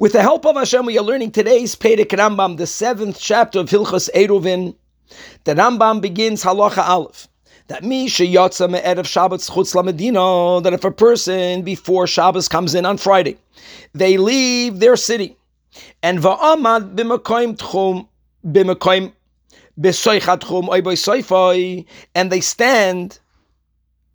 With the help of Hashem, we are learning today's Perek Rambam, the seventh chapter of Hilchos Eruvin. The Rambam begins Halacha Aleph. That me sheyatza me'erev Shabbat chutz lamedina. That if a person before Shabbos comes in on Friday, they leave their city and va'amad b'makoim tchum b'makoim b'soichat tchum oy b'soifai, and they stand.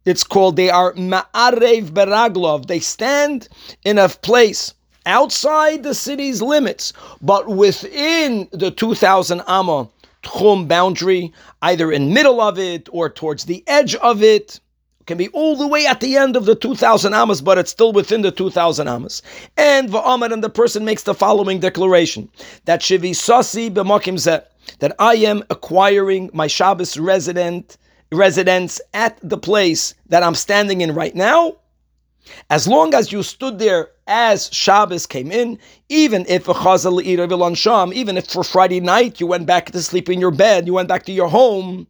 It's called they are ma'arev beraglov. They stand in a place outside the city's limits, but within the 2,000 amma tchum boundary, either in middle of it or towards the edge of it. can be all the way at the end of the 2,000 amas, but it's still within the 2,000 amas. And va'amad, and the person makes the following declaration, that shivi sasi b'makim zeh, that I am acquiring my Shabbos resident residence at the place that I'm standing in right now, as long as you stood there as Shabbos came in, even if even if for Friday night you went back to sleep in your bed, you went back to your home,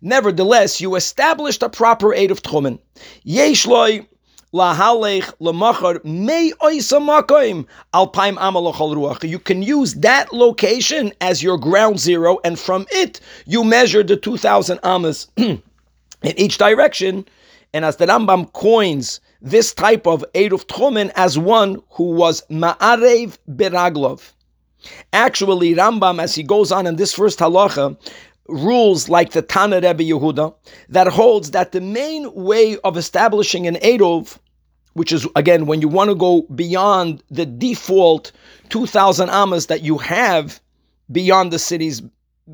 nevertheless you established a proper eruv tchumen. Yeshloi lahalech lemachar mei oisamakoim alpaim amalachal ruach. You can use that location as your ground zero, and from it you measure the two thousand amas in each direction. And as the Rambam coins this type of Eruv Tchomen as one who was Ma'arev Beraglov. Actually, Rambam, as he goes on in this first halacha, rules like the Tana Rebbe Yehuda that holds that the main way of establishing an Eruv, which is again when you want to go beyond the default 2,000 amas that you have beyond the city's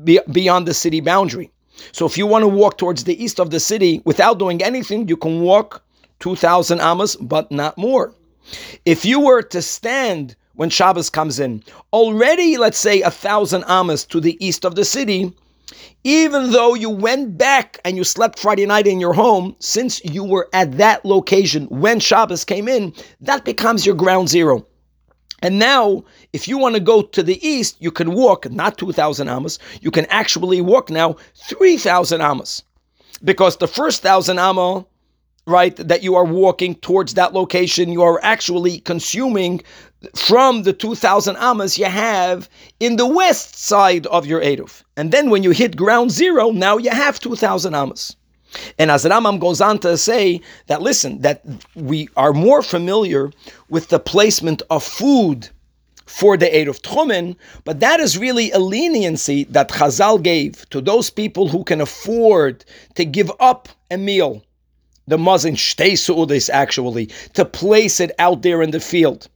beyond the city boundary. So if you want to walk towards the east of the city without doing anything, you can walk 2,000 amas, but not more. If you were to stand when Shabbos comes in, already, let's say, a thousand amas to the east of the city, even though you went back and you slept Friday night in your home, since you were at that location when Shabbos came in, that becomes your ground zero. And now, if you want to go to the east, you can walk not 2,000 amas, you can actually walk now 3,000 amas. Because the first 1,000 amma right, that you are walking towards that location, you are actually consuming from the 2,000 amas you have in the west side of your Eruv. And then when you hit ground zero, now you have 2,000 amas. And as Rambam goes on to say that, listen, that we are more familiar with the placement of food for the Eruv Tchumen, but that is really a leniency that Chazal gave to those people who can afford to give up a meal the mazin shtei su'udis actually, to place it out there in the field,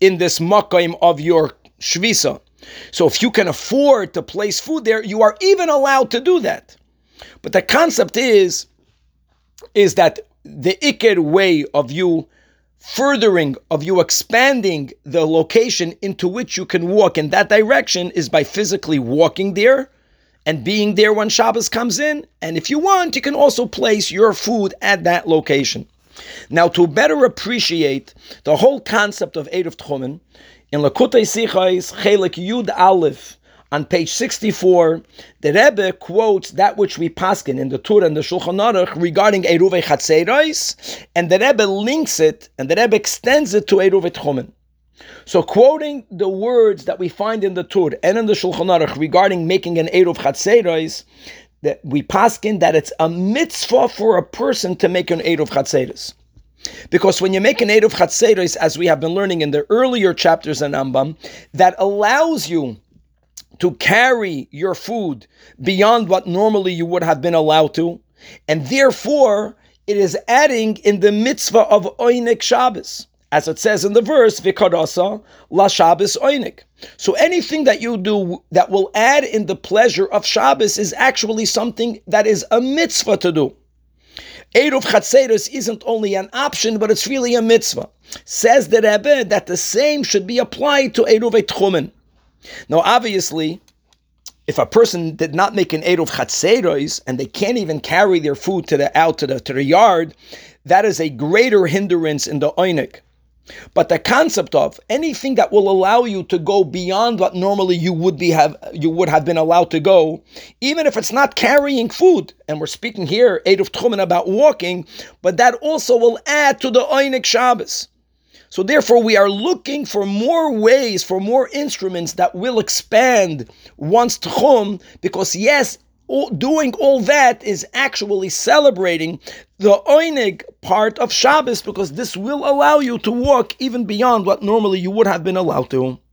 in this makayim of your shvisa. So if you can afford to place food there, you are even allowed to do that. But the concept is, is that the iked way of you furthering, of you expanding the location into which you can walk in that direction is by physically walking there and being there when Shabbos comes in. And if you want, you can also place your food at that location. Now, to better appreciate the whole concept of of Tchumen, in Likutei Sichais, Chelik Yud Aleph, on page 64, the Rebbe quotes that which we paskin in the Tur and the Shulchan Aruch regarding Eruve Chatzeros, and the Rebbe links it, and the Rebbe extends it to Eruve Tchumen. So, quoting the words that we find in the Tur and in the Shulchan Aruch regarding making an Eruv Chatzeros, that we paskin that it's a mitzvah for a person to make an Eruv Chatzeros. Because when you make an Eruv Chatzeros, as we have been learning in the earlier chapters in Rambam, that allows you to carry your food beyond what normally you would have been allowed to, and therefore it is adding in the mitzvah of Oinik Shabbos as it says in the verse, "Vikarasa la Shabbos oinik." So anything that you do that will add in the pleasure of Shabbos is actually something that is a mitzvah to do. Eruv Chatzeros isn't only an option, but it's really a mitzvah. Says the Rebbe that the same should be applied to Eruv Tchumen. Now, obviously, if a person did not make an Eruv Chatzeros and they can't even carry their food to the out to the to the yard, that is a greater hindrance in the oinik. But the concept of anything that will allow you to go beyond what normally you would be have you would have been allowed to go, even if it's not carrying food, and we're speaking here, Eruv Tchumen about walking, but that also will add to the Oinik Shabbos. So therefore, we are looking for more ways, for more instruments that will expand one's tchum, because yes, all, doing all that is actually celebrating the oinig part of Shabbos, because this will allow you to walk even beyond what normally you would have been allowed to.